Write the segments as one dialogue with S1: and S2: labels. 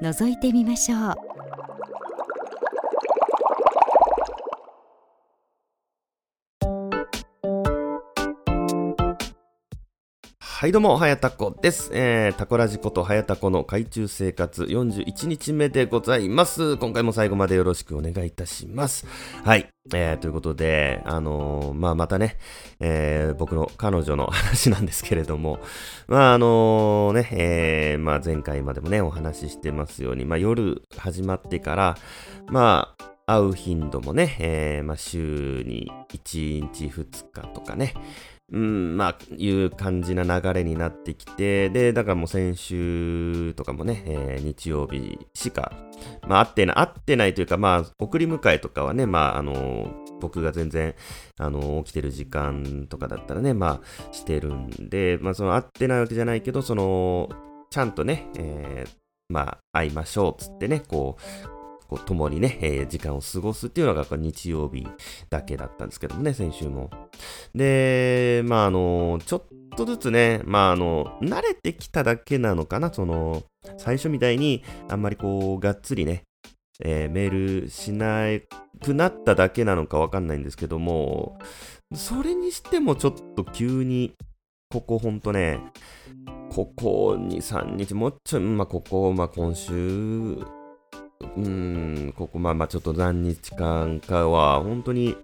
S1: 覗いてみましょう。
S2: はいどうも、はやたこです。えー、タコラジことはやたこの海中生活41日目でございます。今回も最後までよろしくお願いいたします。はい。えー、ということで、あのー、まあ、またね、えー、僕の彼女の話なんですけれども、まあ、あのね、えー、まあ、前回までもね、お話ししてますように、まあ、夜始まってから、まあ、会う頻度もね、えー、まあ、週に1日2日とかね、うん、まあ、いう感じな流れになってきて、で、だからもう先週とかもね、えー、日曜日しか、まあ、会ってない、会ってないというか、まあ、送り迎えとかはね、まあ、あの、僕が全然、あの、起きてる時間とかだったらね、まあ、してるんで、まあ、その、会ってないわけじゃないけど、その、ちゃんとね、えー、まあ、会いましょう、つってね、こう、こう共にね、えー、時間を過ごすっていうのが日曜日だけだったんですけどもね、先週も。で、まああの、ちょっとずつね、まああの、慣れてきただけなのかな、その、最初みたいにあんまりこう、がっつりね、えー、メールしなくなっただけなのかわかんないんですけども、それにしてもちょっと急に、ここほんとね、ここ2、3日、もうちょい、まあ、ここ、まあ、今週うん、ここまあまあちょっと何日間かは、本当に、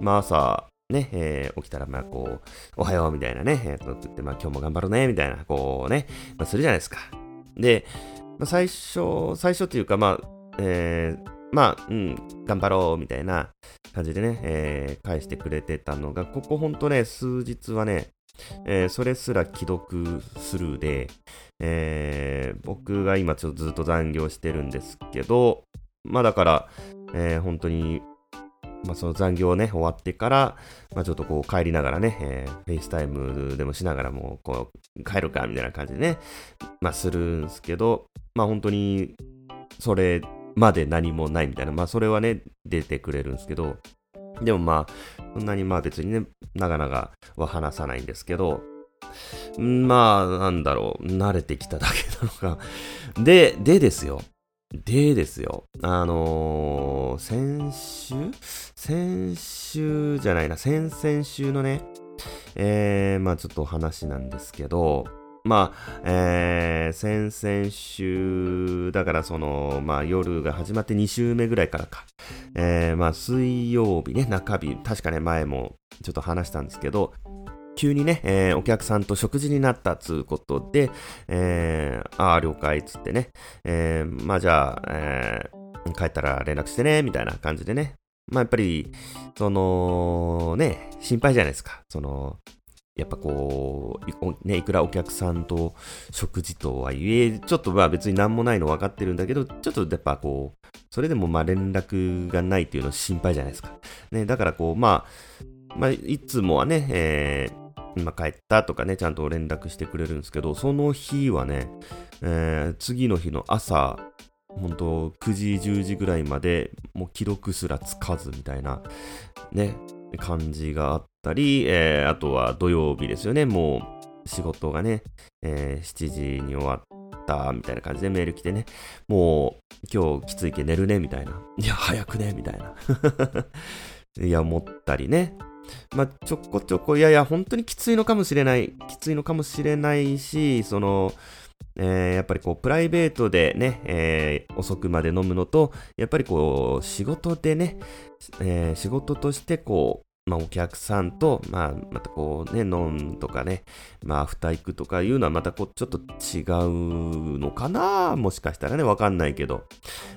S2: まあ朝、ね、えー、起きたら、まあこう、おはようみたいなね、えー、とって、まあ今日も頑張るね、みたいな、こうね、まあするじゃないですか。で、まあ最初、最初っていうか、まあ、えー、まあ、うん、頑張ろう、みたいな感じでね、えー、返してくれてたのが、ここほんとね、数日はね、えー、それすら既読スルーで、えー、僕が今ちょっとずっと残業してるんですけど、まあだから、えー、本当に、まあその残業ね、終わってから、まあちょっとこう帰りながらね、えー、 FaceTime でもしながらも、こう、帰るかみたいな感じでね、まあするんですけど、まあ本当に、それまで何もないみたいな、まあそれはね、出てくれるんですけど、でもまあ、そんなにまあ別にね、長々は話さないんですけど、まあ、なんだろう、慣れてきただけなのか。で、でですよ。でですよ。あのー、先週？先週じゃないな、先々週のね、えー、まあちょっとお話なんですけど、まあ、えー、先々週、だからその、まあ夜が始まって2週目ぐらいからか、えー、まあ水曜日ね、中日、確かね、前もちょっと話したんですけど、急にね、えー、お客さんと食事になったつうことで、えー、ああ、了解っつってね、えー、まあじゃあ、えー、帰ったら連絡してね、みたいな感じでね、まあやっぱり、その、ね、心配じゃないですか。その、やっぱこう、ね、いくらお客さんと食事とはいえ、ちょっとまあ別に何もないの分かってるんだけど、ちょっとやっぱこう、それでもまあ連絡がないっていうの心配じゃないですか。ね、だからこう、まあ、まあ、いつもはね、えー、今帰ったとかね、ちゃんと連絡してくれるんですけど、その日はね、えー、次の日の朝、本当9時、10時ぐらいまで、もう記録すらつかずみたいな、ね、感じがあったり、えー、あとは土曜日ですよね、もう仕事がね、えー、7時に終わったみたいな感じでメール来てね、もう今日きついけ寝るねみたいな。いや、早くねみたいな。いや、思ったりね。まあ、ちょこちょこ、いやいや、本当にきついのかもしれない。きついのかもしれないし、その、えー、やっぱりこう、プライベートでね、えー、遅くまで飲むのと、やっぱりこう、仕事でね、えー、仕事としてこう、まあ、お客さんと、まあ、またこうね、飲むとかね、まあ、二行くとかいうのはまたこう、ちょっと違うのかなもしかしたらね、わかんないけど。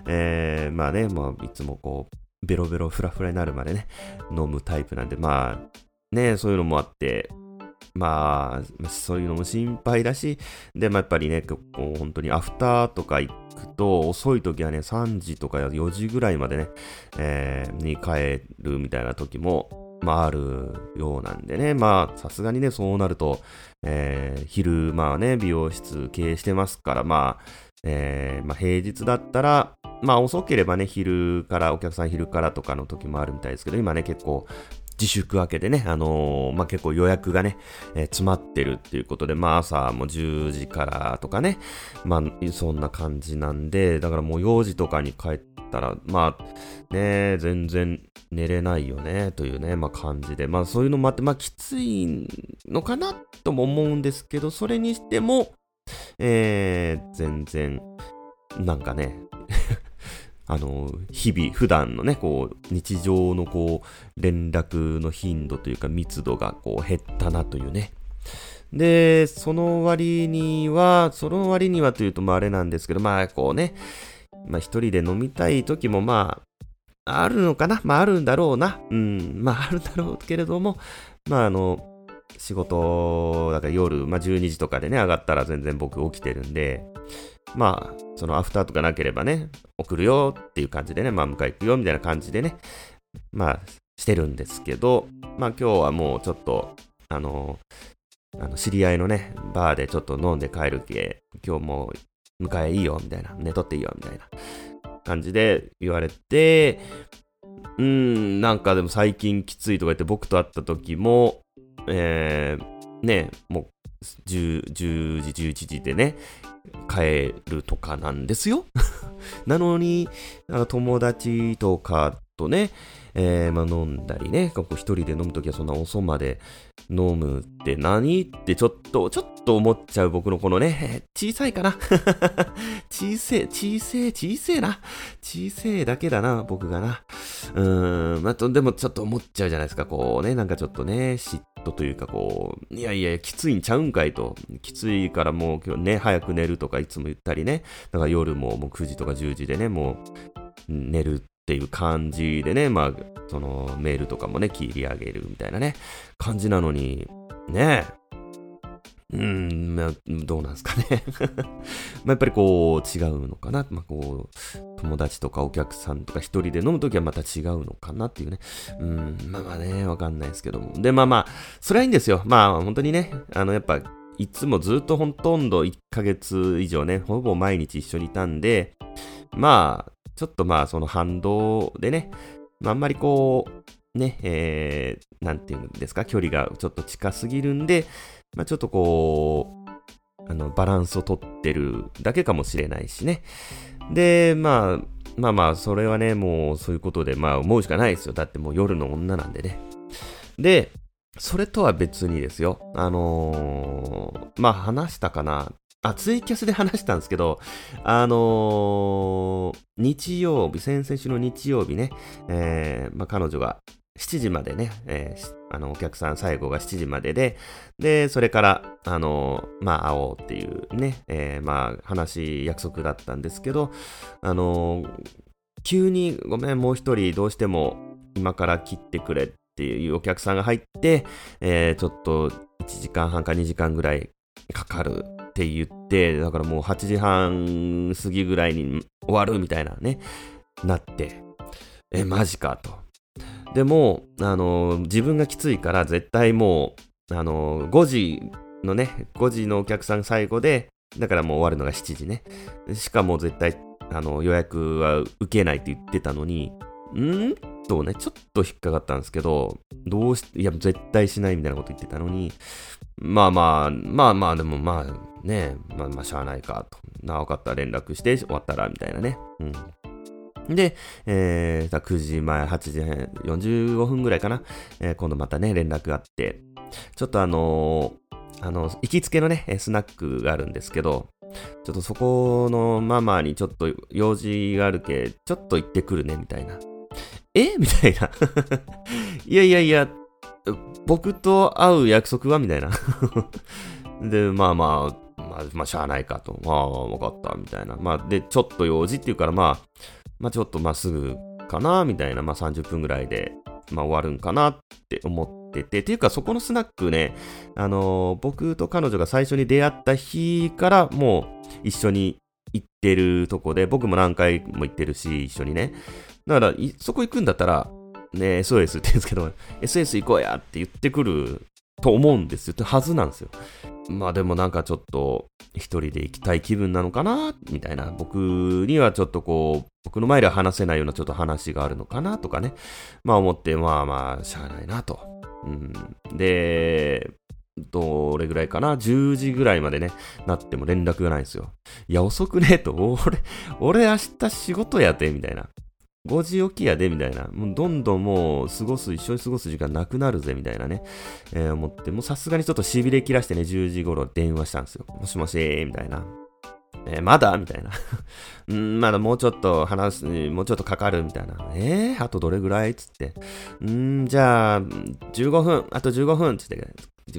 S2: えー、まあね、まあ、いつもこう、ベロベロフラフラになるまでね、飲むタイプなんで、まあ、ね、そういうのもあって、まあ、そういうのも心配だし、で、まあ、やっぱりね、こう本当にアフターとか行くと、遅い時はね、3時とか4時ぐらいまでね、えー、に帰るみたいな時も、まあ、あるようなんでね、まあ、さすがにね、そうなると、えー、昼、まあね、美容室経営してますから、まあ、えー、まあ、平日だったら、まあ遅ければね、昼から、お客さん昼からとかの時もあるみたいですけど、今ね、結構自粛明けでね、あのー、まあ、結構予約がね、えー、詰まってるっていうことで、まあ、朝も10時からとかね、まあ、そんな感じなんで、だからもう4時とかに帰ったら、まあ、ね、全然寝れないよね、というね、まあ、感じで、まあ、そういうのもあって、まあ、きついのかなとも思うんですけど、それにしても、えー、全然、なんかねあの、日々、普段のね、こう、日常のこう、連絡の頻度というか密度がこう減ったなというね。で、その割には、その割にはというと、まああれなんですけど、まあこうね、まあ一人で飲みたい時もまあ、あるのかな？まああるんだろうな。うん、まああるんだろうけれども、まああの、仕事、だから夜、まあ12時とかでね、上がったら全然僕起きてるんで、まあ、そのアフターとかなければね、送るよっていう感じでね、まあ、迎え行くよみたいな感じでね、まあ、してるんですけど、まあ、今日はもうちょっと、あの、あの知り合いのね、バーでちょっと飲んで帰るけ、今日もう迎えいいよみたいな、寝とっていいよみたいな感じで言われて、うーん、なんかでも最近きついとか言って僕と会った時も、えー、ね、もう 10, 10時、11時でね、帰るとかなんですよ。なのに、友達とかとね、えー、まあ、飲んだりね、一人で飲むときはそんな遅まで飲むって何ってちょっと、ちょっと思っちゃう僕のこのね、小さいかな 小せえ、小せえ、小せえな。小せえだけだな、僕がな。うーん、まあ、でもちょっと思っちゃうじゃないですか、こうね、なんかちょっとね、嫉妬というかこう、いやいや、きついんちゃうんかいと。きついからもう今日ね、早く寝るとかいつも言ったりね。だから夜ももう9時とか10時でね、もう寝るっていう感じでね、まあ、そのメールとかもね、切り上げるみたいなね、感じなのに、ねうーん、まあ、どうなんですかね まあやっぱりこう、違うのかな。まあこう、友達とかお客さんとか一人で飲むときはまた違うのかなっていうね。うん、まあまあね、わかんないですけども。で、まあまあ、それはいいんですよ。まあ本当にね、あの、やっぱ、いつもずっとほとんど1ヶ月以上ね、ほぼ毎日一緒にいたんで、まあ、ちょっとまあその反動でね、まあ、あんまりこう、ね、えー、なんていうんですか、距離がちょっと近すぎるんで、まあ、ちょっとこう、あの、バランスをとってるだけかもしれないしね。で、まあ、まあまあ、それはね、もうそういうことで、まあ思うしかないですよ。だってもう夜の女なんでね。で、それとは別にですよ。あのー、まあ話したかな。あ、ツイキャスで話したんですけど、あのー、日曜日、先々週の日曜日ね、えー、まあ、彼女が7時までね、えー、あの、お客さん最後が7時までで、で、それから、あの、まあ、会おうっていうね、えー、まあ、話、約束だったんですけど、あの急にごめん、もう一人どうしても今から切ってくれっていうお客さんが入って、えちょっと1時間半か2時間ぐらいかかるって言って、だからもう8時半過ぎぐらいに終わるみたいなね、なって、え、マジかと。でも、あの、自分がきついから絶対もう、あの、5時のね、5時のお客さん最後で、だからもう終わるのが7時ね。しかも絶対、あの、予約は受けないって言ってたのに、ん？とね、ちょっと引っかかったんですけど、どうし、いや、絶対しないみたいなこと言ってたのに、まあまあ、まあまあ、でもまあ、ねまあまあ、しゃあないかと。な、分かった、連絡して終わったら、みたいなね。うん。で、えー、9時前、8時45分ぐらいかな。えー、今度またね、連絡があって、ちょっとあのー、あの、行きつけのね、スナックがあるんですけど、ちょっとそこのママにちょっと用事があるけ、ちょっと行ってくるね、みたいな。え？みたいな。いやいやいや、僕と会う約束は？みたいな。で、まあまあ、まあ、まあ、しゃあないかと。まあ、わかった、みたいな。まあ、で、ちょっと用事っていうから、まあ、まあ、ちょっとまあ、すぐかな、みたいな。まあ、30分ぐらいで、まあ、終わるんかなって思ってて、っていうかそこのスナックね、あのー、僕と彼女が最初に出会った日からもう一緒に行ってるとこで、僕も何回も行ってるし、一緒にね。だから、そこ行くんだったら、ね、SOS って言うんですけど、SS 行こうやって言ってくると思うんですよ。ってはずなんですよ。まあでもなんかちょっと一人で行きたい気分なのかなみたいな。僕にはちょっとこう、僕の前では話せないようなちょっと話があるのかなとかね。まあ思って、まあまあ、しゃあないなと。うん、で、どれぐらいかな ?10 時ぐらいまでね、なっても連絡がないんですよ。いや、遅くねえと。俺、俺明日仕事やで、みたいな。5時起きやで、みたいな。もうどんどんもう過ごす、一緒に過ごす時間なくなるぜ、みたいなね。えー、思って、もうさすがにちょっと痺れ切らしてね、10時頃電話したんですよ。もしもし、みたいな。えー、まだ？みたいな。うん、まだもうちょっと話す、もうちょっとかかるみたいな。えー、あとどれぐらい？つって。うん、じゃあ、15分、あと15分つって、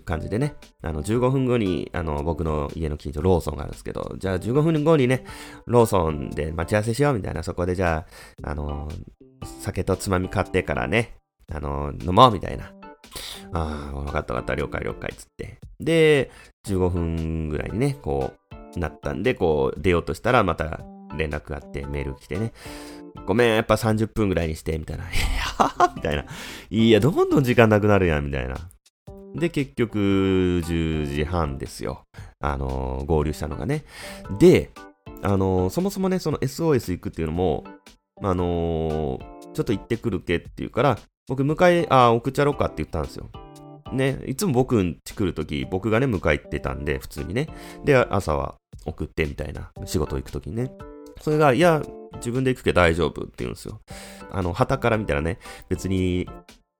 S2: 感じでね、あの、15分後に、あの、僕の家の近所、ローソンがあるんですけど、じゃあ15分後にね、ローソンで待ち合わせしようみたいな、そこでじゃあ、あの、酒とつまみ買ってからね、あの、飲もうみたいな。ああ、わかったわかった、了解了解、つって。で、15分ぐらいにね、こう、なったんで、こう、出ようとしたら、また連絡があって、メール来てね、ごめん、やっぱ30分ぐらいにして、みたいな。いやみたいな。いや、どんどん時間なくなるやん、みたいな。で、結局、10時半ですよ。あのー、合流したのがね。で、あのー、そもそもね、その SOS 行くっていうのも、あのー、ちょっと行ってくるけって言うから、僕、迎え、あ、送っちゃろうかって言ったんですよ。ね、いつも僕んち来るとき、僕がね、迎え行ってたんで、普通にね。で、朝は送ってみたいな、仕事行くときにね。それが、いや、自分で行くけど大丈夫って言うんですよ。あの、旗から見たらね、別に、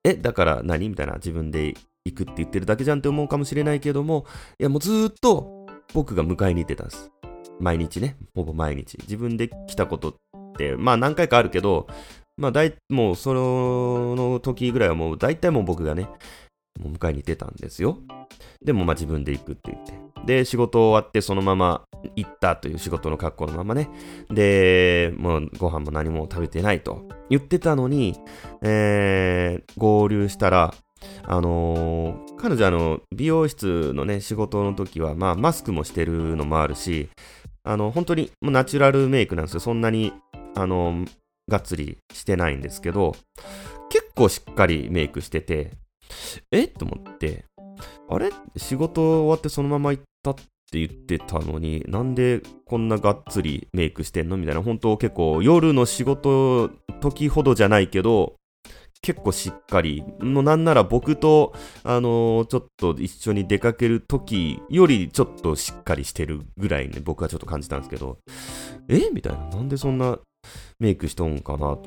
S2: え、だから何みたいな、自分で行くって言ってるだけじゃんって思うかもしれないけども、いやもうずっと僕が迎えに行ってたんです。毎日ね、ほぼ毎日。自分で来たことって、まあ何回かあるけど、まあ大、もうその時ぐらいはもう大体もう僕がね、もう迎えに行ってたんですよ。でもまあ自分で行くって言って。で、仕事終わってそのまま行ったという仕事の格好のままね。で、もうご飯も何も食べてないと言ってたのに、えー、合流したら、あのー、彼女あの、美容室のね、仕事の時は、まあ、マスクもしてるのもあるし、あの、本当にもうナチュラルメイクなんですよ。そんなに、あの、がっつりしてないんですけど、結構しっかりメイクしてて、え？と思って、あれ？仕事終わってそのまま行ったって言ってたのに、なんでこんながっつりメイクしてんの？みたいな、本当結構夜の仕事時ほどじゃないけど、結構しっかり、もうなんなら僕と、あのー、ちょっと一緒に出かける時よりちょっとしっかりしてるぐらいね、僕はちょっと感じたんですけど、え？みたいな、なんでそんなメイクしとんかなと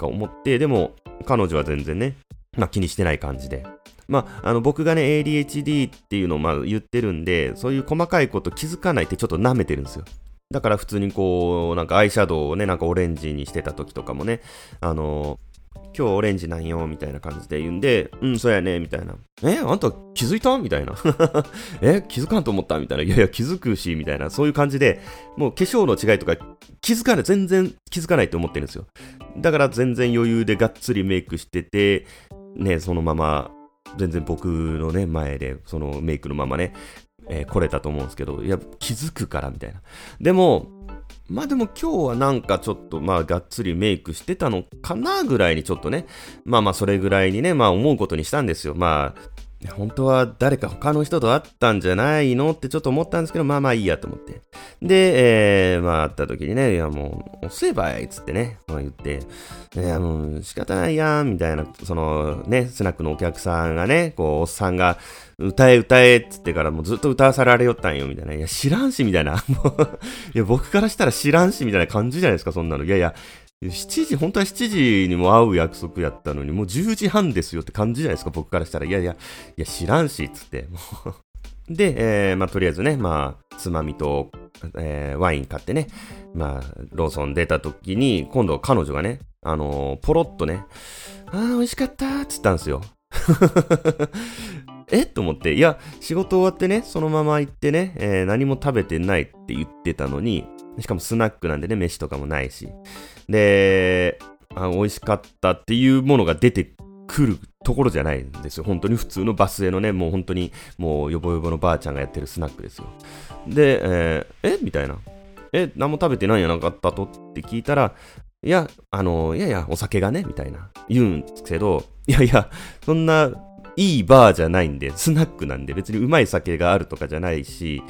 S2: 思って、でも彼女は全然ね、まあ気にしてない感じで。まあ、あの僕がね、ADHD っていうのをまあ言ってるんで、そういう細かいこと気づかないってちょっと舐めてるんですよ。だから普通にこう、なんかアイシャドウをね、なんかオレンジにしてた時とかもね、あの今日オレンジなんよ、みたいな感じで言うんで、うん、そうやね、みたいな。え、あんた気づいた？みたいな。え、気づかんと思った？みたいな。いやいや、気づくし、みたいな。そういう感じで、もう化粧の違いとか気づかない、全然気づかないって思ってるんですよ。だから全然余裕でがっつりメイクしてて、ね、そのまま、全然僕のね、前で、そのメイクのままね、えー、来れたと思うんですけど、いや、気づくから、みたいな。でも、まあでも今日はなんかちょっとまあがっつりメイクしてたのかなぐらいにちょっとね、まあまあそれぐらいにね、まあ思うことにしたんですよ。まあ、本当は誰か他の人と会ったんじゃないのってちょっと思ったんですけど、まあまあいいやと思って。で、えー、まあ会った時にね、いやもう、押せばいっつってね、まあ、言って、いやもう仕方ないやん、みたいな、そのね、スナックのお客さんがね、こう、おっさんが、歌え歌えっつってからもうずっと歌わさられよったんよ、みたいな。いや、知らんし、みたいな。もういや、僕からしたら知らんし、みたいな感じじゃないですか、そんなの。いやいや、7時、本当は7時にも会う約束やったのに、もう10時半ですよって感じじゃないですか、僕からしたら。いやいや、いや、知らんし、つって。で、えー、まあ、とりあえずね、まあ、つまみと、えー、ワイン買ってね、まあ、ローソン出た時に、今度彼女がね、あのー、ポロッとね、あー、美味しかったっつったんですよ。え？と思って、いや、仕事終わってね、そのまま行ってね、えー、何も食べてないって言ってたのに、しかもスナックなんでね、飯とかもないし。で、あ美味しかったっていうものが出てくるところじゃないんですよ。本当に普通のバスへのね、もう本当にもうよぼよぼのばあちゃんがやってるスナックですよ。で、えー、え？みたいな。え、何も食べてないんやなかったと？って聞いたら、いや、あの、いやいや、お酒がね、みたいな、言うんですけど、いやいや、そんな、いいバーじゃないんで、スナックなんで、別にうまい酒があるとかじゃないし、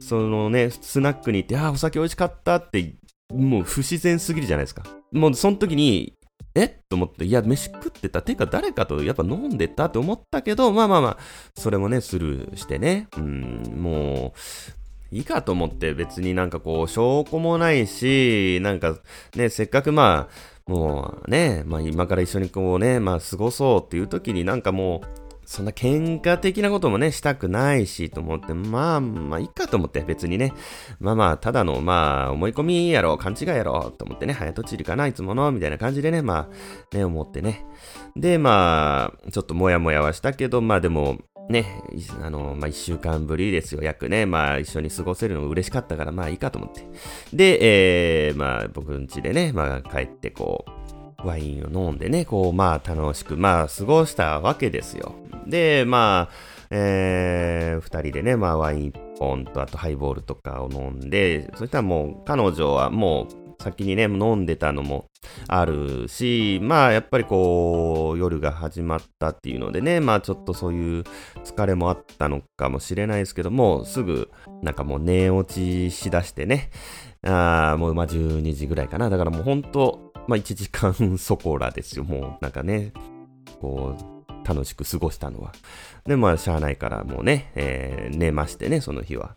S2: そのね、スナックに行って、ああ、お酒美味しかったって、もう不自然すぎるじゃないですか。もうその時に、え？と思って、いや、飯食ってた。てか、誰かとやっぱ飲んでたって思ったけど、まあまあまあ、それもね、スルーしてね、うん、もう、いいかと思って別になんかこう、証拠もないし、なんかね、せっかくまあ、もうね、まあ今から一緒にこうね、まあ過ごそうっていう時になんかもう、そんな喧嘩的なこともね、したくないしと思って、まあ、まあ、いいかと思って、別にね。まあまあ、ただの、まあ、思い込みやろ、勘違いやろ、と思ってね、早とちりかな、いつもの、みたいな感じでね、まあ、ね、思ってね。で、まあ、ちょっともやもやはしたけど、まあでも、ね、あの、まあ、一週間ぶりですよ、約ね。まあ、一緒に過ごせるの嬉しかったから、まあいいかと思って。で、えー、まあ、僕ん家でね、まあ、帰ってこう、ワインを飲んでね、こう、まあ楽しく、まあ過ごしたわけですよ。で、まあ、えー、二人でね、まあワイン一本と、あとハイボールとかを飲んで、そしたらもう彼女はもう先にね、飲んでたのもあるし、まあやっぱりこう、夜が始まったっていうのでね、まあちょっとそういう疲れもあったのかもしれないですけども、すぐなんかもう寝落ちしだしてね、あもうまあ12時ぐらいかな。だからもう本当まあ1時間そこらですよ。もうなんかね、こう、楽しく過ごしたのは。で、まあ、しゃあないからもうね、えー、寝ましてね、その日は。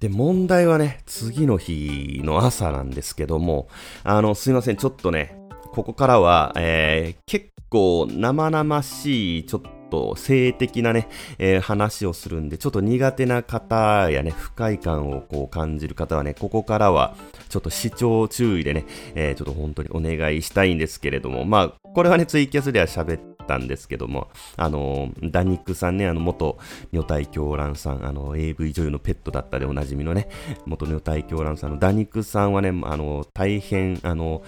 S2: で、問題はね、次の日の朝なんですけども、あの、すいません、ちょっとね、ここからは、えー、結構生々しい、ちょっと性的なね、えー、話をするんで、ちょっと苦手な方やね、不快感をこう感じる方はね、ここからは、ちょっと視聴注意でね、えー、ちょっと本当にお願いしたいんですけれども、まあ、これはね、ツイキャスでは喋ったんですけども、あの、ダニックさんね、あの、元女体狂乱さん、あの、AV 女優のペットだったでおなじみのね、元女体狂乱さんのダニックさんはね、あの、大変、あの、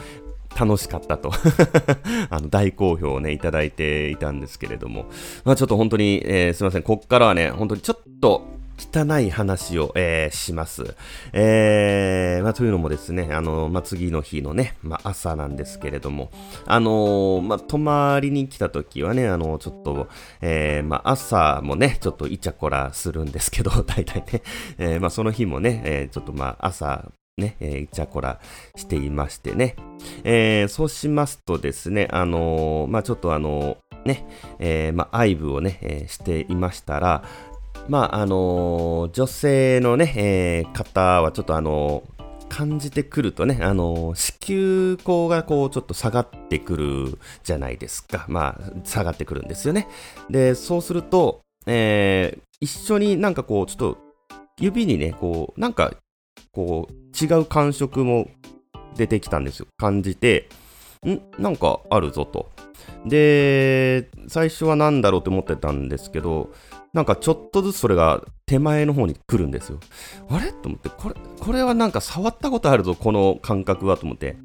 S2: 楽しかったと。あの、大好評をね、いただいていたんですけれども、まあちょっと本当に、えー、すいません、こっからはね、本当にちょっと、汚い話を、えー、します。えー、まあ、というのもですね、あの、まあ、次の日のね、まあ、朝なんですけれども、あのー、まあ、泊まりに来た時はね、あの、ちょっと、えー、まあ、朝もね、ちょっとイチャコラするんですけど、大体ね、えー、まあ、その日もね、えー、ちょっとまあ、朝、ね、えー、イチャコラしていましてね、えー、そうしますとですね、あのー、まあ、ちょっとあの、ね、えー、まあ、愛撫をね、えー、していましたら、まあ、あの、女性のね、えー、方はちょっとあの、感じてくるとね、あの子宮口がこうちょっと下がってくるじゃないですか。まあ、下がってくるんですよね。で、そうすると、え一緒になんかこう、ちょっと指にね、こう、なんか、こう、違う感触も出てきたんですよ。感じて、ん？なんかあるぞと。で、最初は何だろうって思ってたんですけど、なんかちょっとずつそれが手前の方に来るんですよ。あれ？と思って、これ、これはなんか触ったことあるぞ、この感覚はと思って。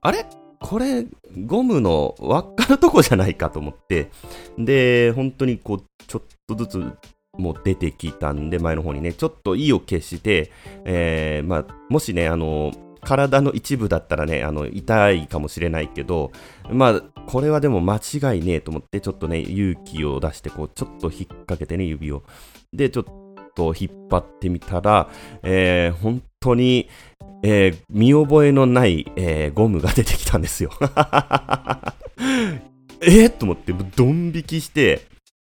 S2: あれ？これ、ゴムの輪っかのとこじゃないかと思って。で、本当にこう、ちょっとずつもう出てきたんで、前の方にね、ちょっと意を消して、えー、まあ、もしね、あの体の一部だったらね、あの、痛いかもしれないけど、まあ、これはでも間違いねえと思って、ちょっとね、勇気を出して、こう、ちょっと引っ掛けてね、指を。で、ちょっと引っ張ってみたら、えー、本当に、えー、見覚えのない、えー、ゴムが出てきたんですよ。えー、と思って、ドン引きして、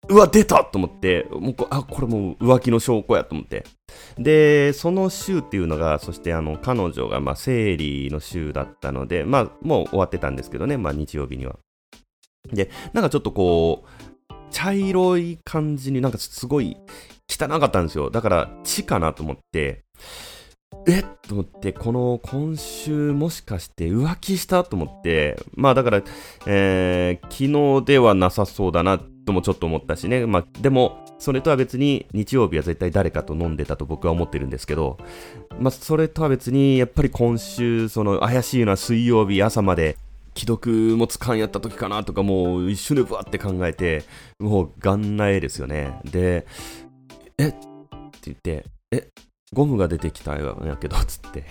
S2: うわ、出たと思って、もうあ、これもう浮気の証拠やと思って。で、その週っていうのが、そしてあの、彼女が、まあ、生理の週だったので、まあ、もう終わってたんですけどね、まあ、日曜日には。で、なんかちょっとこう、茶色い感じになんかすごい汚かったんですよ。だから、血かなと思って、えっと思って、この今週もしかして浮気したと思って、まあだから、えー、昨日ではなさそうだなともちょっと思ったしね。まあでも、それとは別に日曜日は絶対誰かと飲んでたと僕は思ってるんですけど、まあそれとは別にやっぱり今週、その怪しいのは水曜日朝まで既読もつかんやった時かなとかもう一瞬でブワって考えてもうがんなえですよね。でえ？って言ってえ？ゴムが出てきたんやけど、つって。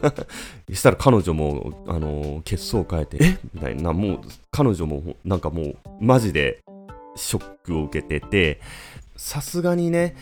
S2: そしたら彼女も、あのー、血相を変えて、え？みたいな、もう、彼女も、なんかもう、マジで、ショックを受けてて、さすがにね、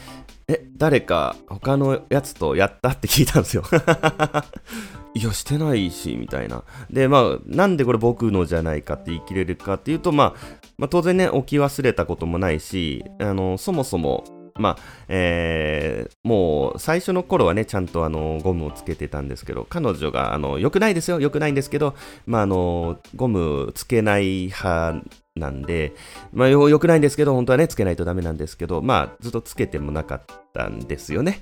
S2: え、誰か他のやつとやったって聞いたんですよ。いや、してないし、みたいな。で、まあ、なんでこれ僕のじゃないかって言い切れるかっていうと、まあ、まあ、当然ね、置き忘れたこともないし、あの、そもそも、まあ、えー、もう最初の頃はね、ちゃんとあのゴムをつけてたんですけど、彼女が、あの、良くないですよ、良くないんですけど、まあ、あの、ゴムつけない派なんで、まあ、良くないんですけど、本当はね、つけないとダメなんですけど、まあ、ずっとつけてもなかったんですよね。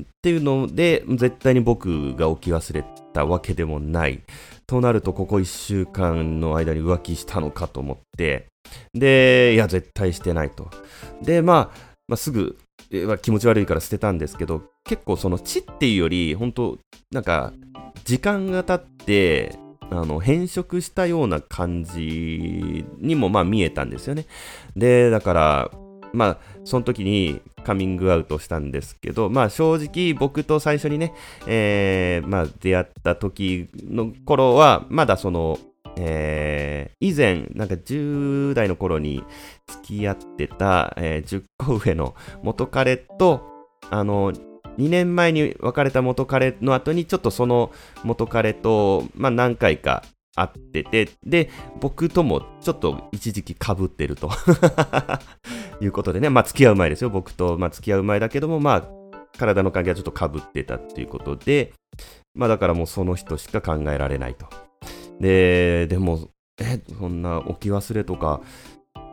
S2: っていうので、絶対に僕が置き忘れたわけでもない。となると、ここ1週間の間に浮気したのかと思って、で、いや、絶対してないと。で、まあ、まあ、すぐ、えー、気持ち悪いから捨てたんですけど、結構その血っていうより、本当なんか、時間が経って、あの変色したような感じにもまあ見えたんですよね。で、だから、まあ、その時にカミングアウトしたんですけど、まあ正直僕と最初にね、えー、まあ出会った時の頃は、まだその、えー、以前、なんか10代の頃に付き合ってた、えー、10個上の元彼と、あの、2年前に別れた元彼の後にちょっとその元彼と、まあ、何回か会ってて、で、僕ともちょっと一時期被ってると。いうことでね、まあ付き合う前ですよ、僕と、まあ付き合う前だけども、まあ体の関係はちょっと被ってたっていうことで、まあだからもうその人しか考えられないと。で、でも、え、そんな置き忘れとか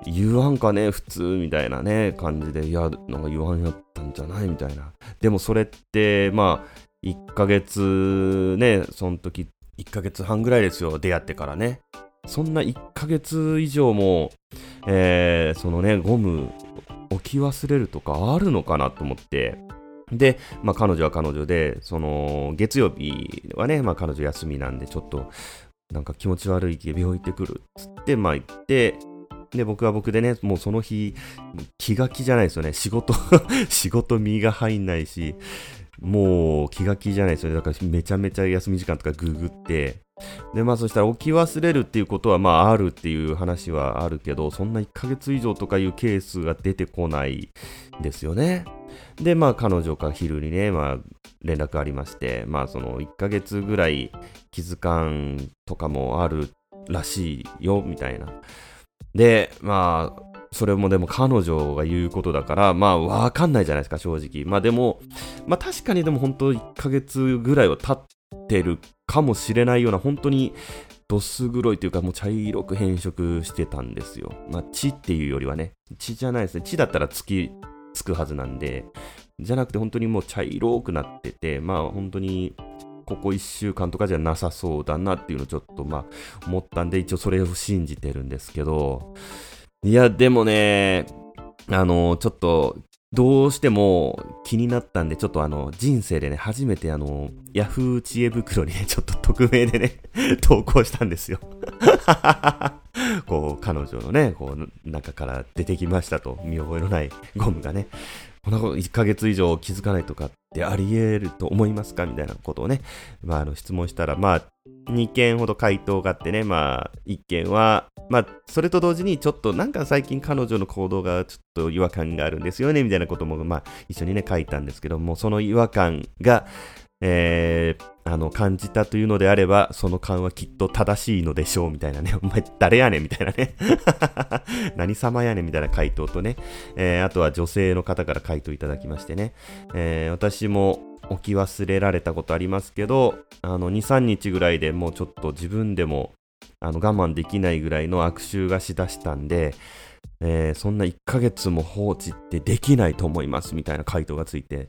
S2: 言わんかね、普通みたいなね、感じで、いや、なんか言わんやったんじゃないみたいな。でもそれって、まあ、1ヶ月ね、その時、1ヶ月半ぐらいですよ、出会ってからね。そんな1ヶ月以上も、えー、そのね、ゴム置き忘れるとかあるのかなと思って、で、まあ、彼女は彼女で、その、月曜日はね、まあ、彼女休みなんで、ちょっと、なんか気持ち悪いけ病院行ってくるっつって、まあ行って、で、僕は僕でね、もうその日、気が気じゃないですよね。仕事 仕事身が入んないし、もう気が気じゃないですよね。だからめちゃめちゃ休み時間とかググって、で、まあそしたら置き忘れるっていうことはまああるっていう話はあるけど、そんな1ヶ月以上とかいうケースが出てこないですよね。で、まあ彼女から昼にね、まあ連絡ありまして、まあその1ヶ月ぐらい気づかんとかもあるらしいよ、みたいな。で、まあ、それもでも彼女が言うことだから、まあわかんないじゃないですか、正直。まあでも、まあ確かにでも本当1ヶ月ぐらいは経ってるかもしれないような、本当にどす黒いというか、もう茶色く変色してたんですよ。まあ血っていうよりはね、血じゃないですね。血だったらつき、つくはずなんで、じゃなくて本当にもう茶色くなってて、まあ本当にここ1週間とかじゃなさそうだなっていうのをちょっとまあ思ったんで、一応それを信じてるんですけど、いや、でもね、あの、ちょっと、どうしても気になったんで、ちょっとあの、人生でね、初めてあの、ヤフー知恵袋にね、ちょっと匿名でね、投稿したんですよ。こう、彼女のね、こう、中から出てきましたと、見覚えのないゴムがね。こんなこと1ヶ月以上気づかないとかってあり得ると思いますかみたいなことをね、まあ、あの質問したら、まあ、2件ほど回答があってね、まあ、1件は、まあ、それと同時に、ちょっとなんか最近彼女の行動がちょっと違和感があるんですよね、みたいなことも、まあ、一緒にね、書いたんですけども、その違和感が、えー、あの、感じたというのであれば、その感はきっと正しいのでしょう、みたいなね。お前誰やねん？みたいなね。何様やねん？みたいな回答とね。えー、あとは女性の方から回答いただきましてね。えー、私も置き忘れられたことありますけど、あの、2、3日ぐらいでもうちょっと自分でも、あの、我慢できないぐらいの悪臭がしだしたんで、えー、そんな1ヶ月も放置ってできないと思いますみたいな回答がついて、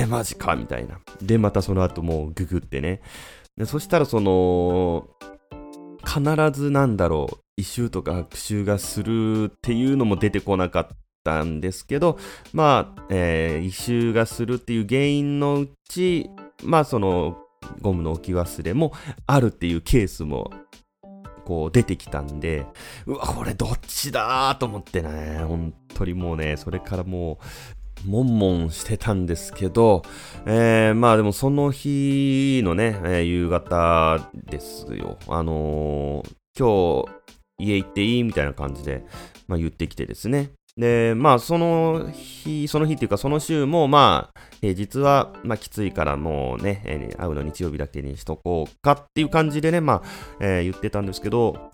S2: え、マジかみたいな。で、またその後もうググってね。でそしたらその、必ずなんだろう、異臭とか悪臭がするっていうのも出てこなかったんですけど、まあ、えー、異臭がするっていう原因のうち、まあその、ゴムの置き忘れもあるっていうケースもこう出てきたんで、うわ、これどっちだと思ってね、本当にもうね、それからもう、もんもんしてたんですけど、えー、まあでもその日のね、えー、夕方ですよ。あのー、今日家行っていいみたいな感じで、まあ、言ってきてですね。で、まあ、その日、その日っていうか、その週も、まあ、平日は、まあ、きついからもうね、えー、会うの日曜日だけにしとこうかっていう感じでね、まあ、えー、言ってたんですけど、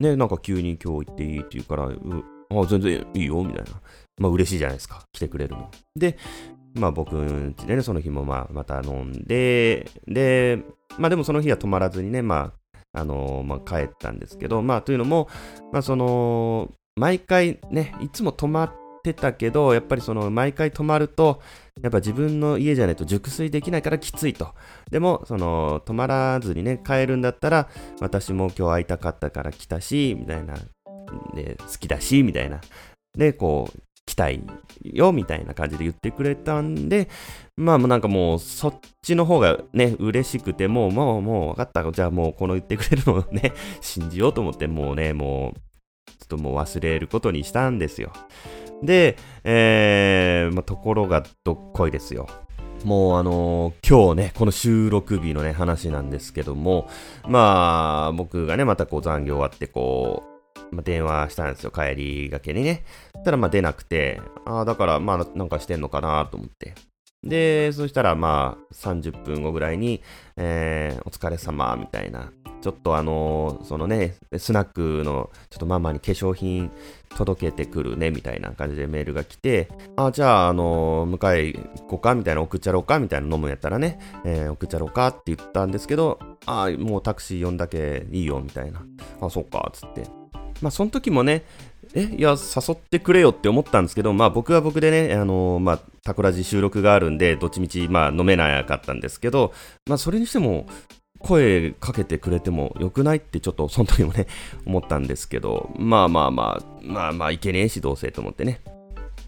S2: ね、なんか急に今日行っていいって言うから、あ、全然いいよ、みたいな。まあ、嬉しいじゃないですか。来てくれるの。で、まあ、僕んちでね、その日も、まあ、また飲んで、で、まあ、でもその日は泊まらずにね、まあ、あのー、まあ、帰ったんですけど、まあ、というのも、まあ、その、毎回ね、いつも泊まってたけど、やっぱりその毎回泊まると、やっぱ自分の家じゃないと熟睡できないからきついと。でも、その、泊まらずにね、帰るんだったら、私も今日会いたかったから来たし、みたいな、で、好きだし、みたいな。で、こう、来たいよ、みたいな感じで言ってくれたんで、まあなんかもう、そっちの方がね、嬉しくて、もう、もう、もう分かった。じゃあもう、この言ってくれるのをね、信じようと思って、もうね、もう、ちょっともう忘れることにしたんですよ。で、えー、まあ、ところがどっこいですよ。もうあのー、今日ね、この収録日のね、話なんですけども、まあ、僕がね、またこう残業終わってこう、まあ、電話したんですよ、帰りがけにね。そしたらまあ出なくて、ああ、だからまあなんかしてんのかなと思って。で、そしたらまあ30分後ぐらいに、えー、お疲れ様みたいなちょっとあのー、そのね、スナックのちょっとママに化粧品届けてくるね、みたいな感じでメールが来て、ああ、じゃあ、あのー、迎え行こうかみたいな、送っちゃろうかみたいな飲むんやったらね、えー、送っちゃろうかって言ったんですけど、あ、もうタクシー呼んだけいいよ、みたいな。あ、そっか、つって。まあ、その時もね、え、いや、誘ってくれよって思ったんですけど、まあ僕は僕でね、あのー、まあ、タコラジ収録があるんで、どっちみち、まあ飲めなかったんですけど、まあそれにしても、声かけてくれてもよくないってちょっとその時もね、思ったんですけど、まあまあまあ、まあまあいけねえしどうせと思ってね。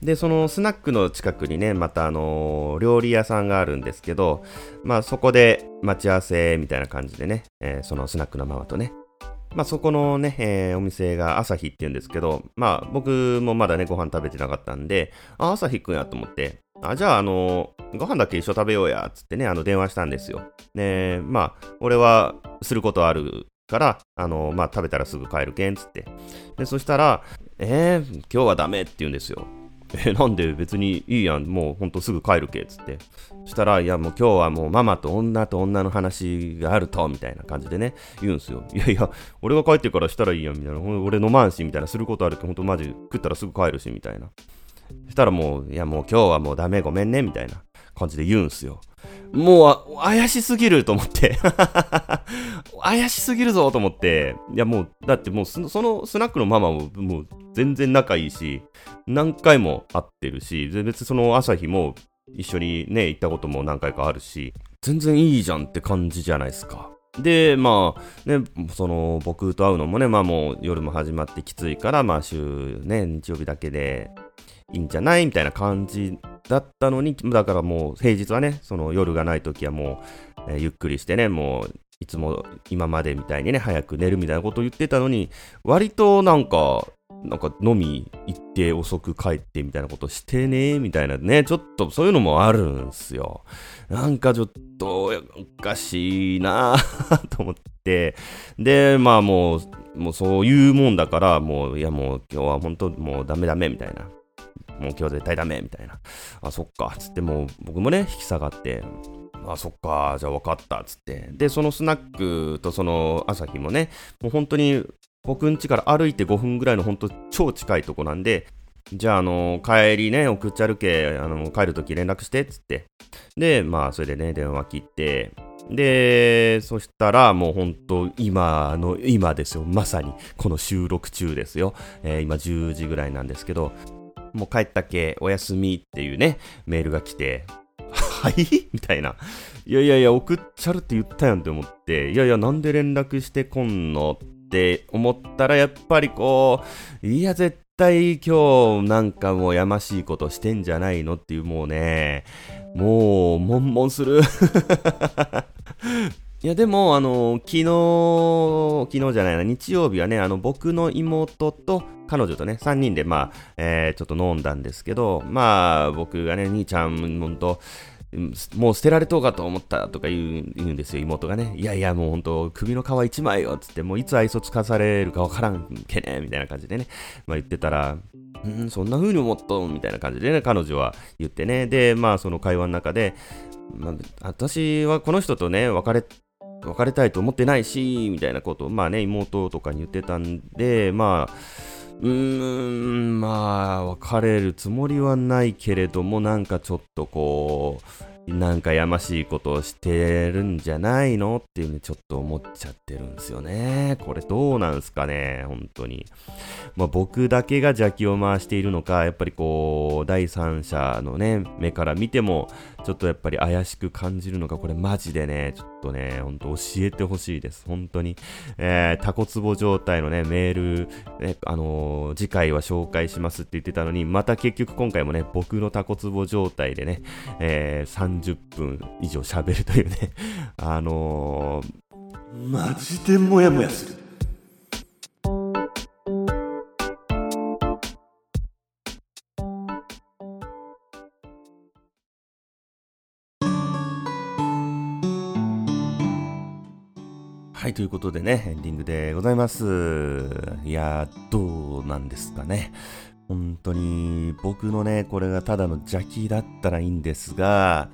S2: で、そのスナックの近くにね、またあのー、料理屋さんがあるんですけど、まあそこで待ち合わせみたいな感じでね、えー、そのスナックのママとね、まあそこのね、えー、お店が朝日って言うんですけど、まあ僕もまだね、ご飯食べてなかったんで、あ、朝日くんやと思って、あ、じゃああのご飯だけ一緒食べようや、つってね、あの電話したんですよ。ねまあ、俺はすることあるから、あのまあ食べたらすぐ帰るけん、つって。で、そしたら、えー、今日はダメって言うんですよ。え、なんで別にいいやん、もうほんとすぐ帰るけ、っつって。したら、いやもう今日はもうママと女と女の話があると、みたいな感じでね、言うんすよ。いやいや、俺が帰ってからしたらいいやん、みたいな。俺飲まんし、みたいな。することあるって、ほんとマジ食ったらすぐ帰るし、みたいな。そしたらもう、いやもう今日はもうダメ、ごめんね、みたいな感じで言うんすよ。もう、怪しすぎると思って 怪しすぎるぞと思って。いやもう、だってもうそのスナックのママももう全然仲いいし、何回も会ってるし、別にその朝日も一緒にね、行ったことも何回かあるし、全然いいじゃんって感じじゃないですか。で、まあ、ね、その、僕と会うのもね、まあもう夜も始まってきついから、まあ週ね、日曜日だけでいいんじゃない？みたいな感じだったのに、だからもう平日はね、その夜がない時はもう、えー、ゆっくりしてね、もういつも今までみたいにね、早く寝るみたいなことを言ってたのに、割となんか、なんか飲み行って遅く帰ってみたいなことしてねみたいなね、ちょっとそういうのもあるんすよ。なんかちょっとおかしいな と思って、で、まあもう、もうそういうもんだから、もう、いやもう今日は本当もうダメダメみたいな。もう今日絶対ダメみたいな。あ、そっか。つってもう僕もね、引き下がって、あ、そっか。じゃあ分かった。つって。で、そのスナックとその朝日もね、もう本当に僕ん家から歩いて5分ぐらいの本当超近いとこなんで、じゃあ、あの、帰りね、送っちゃるけ、あの、帰るとき連絡して、つって。で、まあ、それでね、電話切って、で、そしたら、もう本当、今の、今ですよ。まさに、この収録中ですよ。えー、今10時ぐらいなんですけど、もう帰ったっけおやすみっていうね、メールが来て、はい？みたいな。いやいやいや、送っちゃるって言ったやんって思って、いやいや、なんで連絡してこんのって思ったら、やっぱりこう、いや、絶対今日なんかもうやましいことしてんじゃないのっていうもうね、もう、悶々する いや、でも、あの、昨日、昨日じゃないな、日曜日はね、あの、僕の妹と彼女とね、3人で、まあ、えー、ちょっと飲んだんですけど、まあ、僕がね、兄ちゃん、ほんと、もう捨てられとうかと思ったとか言う言うんですよ、妹がね。いやいや、もうほんと、首の皮一枚よ、つって、もういつ愛想つかされるかわからんけね、みたいな感じでね、まあ言ってたら、うん、そんな風に思っとん、みたいな感じでね、彼女は言ってね。で、まあその会話の中で、まあ、私はこの人とね、別れ、別れたいと思ってないし、みたいなことを、まあね、妹とかに言ってたんで、まあ、うーん、まあ、別れるつもりはないけれども、なんかちょっとこう、なんかやましいことをしてるんじゃないのっていうふうにちょっと思っちゃってるんですよね。これどうなんすかね、本当に。まあ、僕だけが邪気を回しているのか、やっぱりこう、第三者のね、目から見ても、ちょっとやっぱり怪しく感じるのか、これマジでね、ちょっとね、ほんと教えてほしいです。本当に。えー、タコツボ状態のね、メール、ね、あのー、次回は紹介しますって言ってたのに、また結局今回もね、僕のタコツボ状態でね、えー、30分以上喋るというね、あのー、マジでモヤモヤする。はい、ということでね、エンディングでございます。いやどうなんですかね。本当に、僕のね、これがただの邪気だったらいいんですが、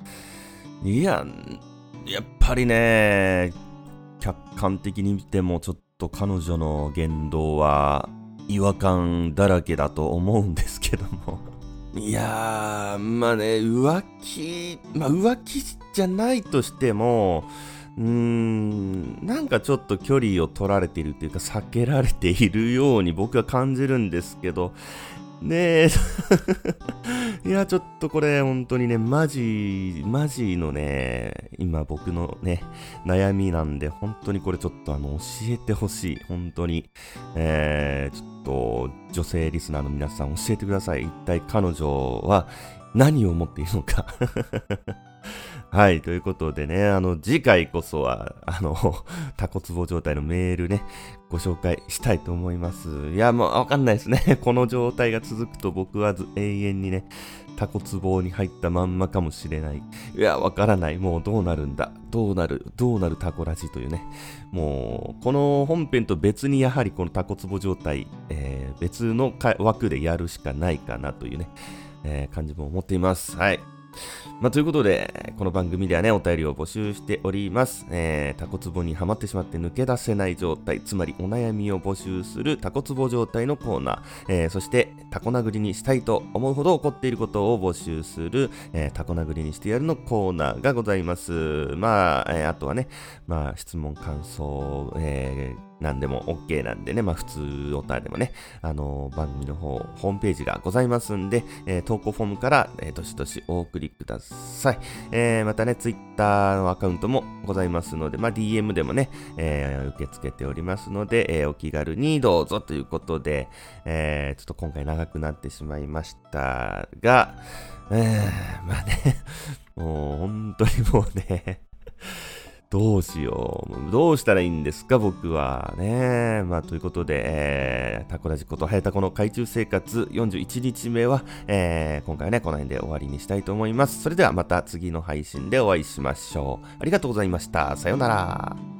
S2: いや、やっぱりね、客観的に見てもちょっと彼女の言動は違和感だらけだと思うんですけども。いやー、まあね、浮気、まあ浮気じゃないとしても、うーん、なんかちょっと距離を取られているというか避けられているように僕は感じるんですけど、ねえ、いや、ちょっとこれ本当にね、マジ、マジのね、今僕のね、悩みなんで、本当にこれちょっとあの、教えてほしい。本当に。えー、ちょっと、女性リスナーの皆さん教えてください。一体彼女は何を思っているのか はい。ということでね、あの、次回こそは、あの、タコツボ状態のメールね、ご紹介したいと思います。いや、もうわかんないですね。この状態が続くと僕は永遠にね、タコツボに入ったまんまかもしれない。いや、わからない。もうどうなるんだ？どうなる、どうなるタコラジというね。もう、この本編と別にやはりこのタコツボ状態、えー、別の枠でやるしかないかなというね、えー、感じも思っています。はい。まあ、ということで、この番組ではね、お便りを募集しております。えー、タコツボにはまってしまって抜け出せない状態、つまりお悩みを募集するタコツボ状態のコーナー、えー、そしてタコ殴りにしたいと思うほど怒っていることを募集する、えー、タコ殴りにしてやるのコーナーがございます。まあ、えー、あとはね、まあ、質問、感想、えー、何でも OK なんでね、まあ普通オタでもね、あのー、番組の方、ホームページがございますんで、えー、投稿フォームから、えー、どしどしお送りください。えー、またね、Twitter のアカウントもございますので、まあ DM でもね、えー、受け付けておりますので、えー、お気軽にどうぞということで、えー、ちょっと今回長くなってしまいましたが、えー、まあね、もう本当にもうね どうしよう。どうしたらいいんですか、僕は。ねまあ、ということで、えー、タコラジこと、はやたこの海中生活41日目は、えー、今回はね、この辺で終わりにしたいと思います。それではまた次の配信でお会いしましょう。ありがとうございました。さようなら。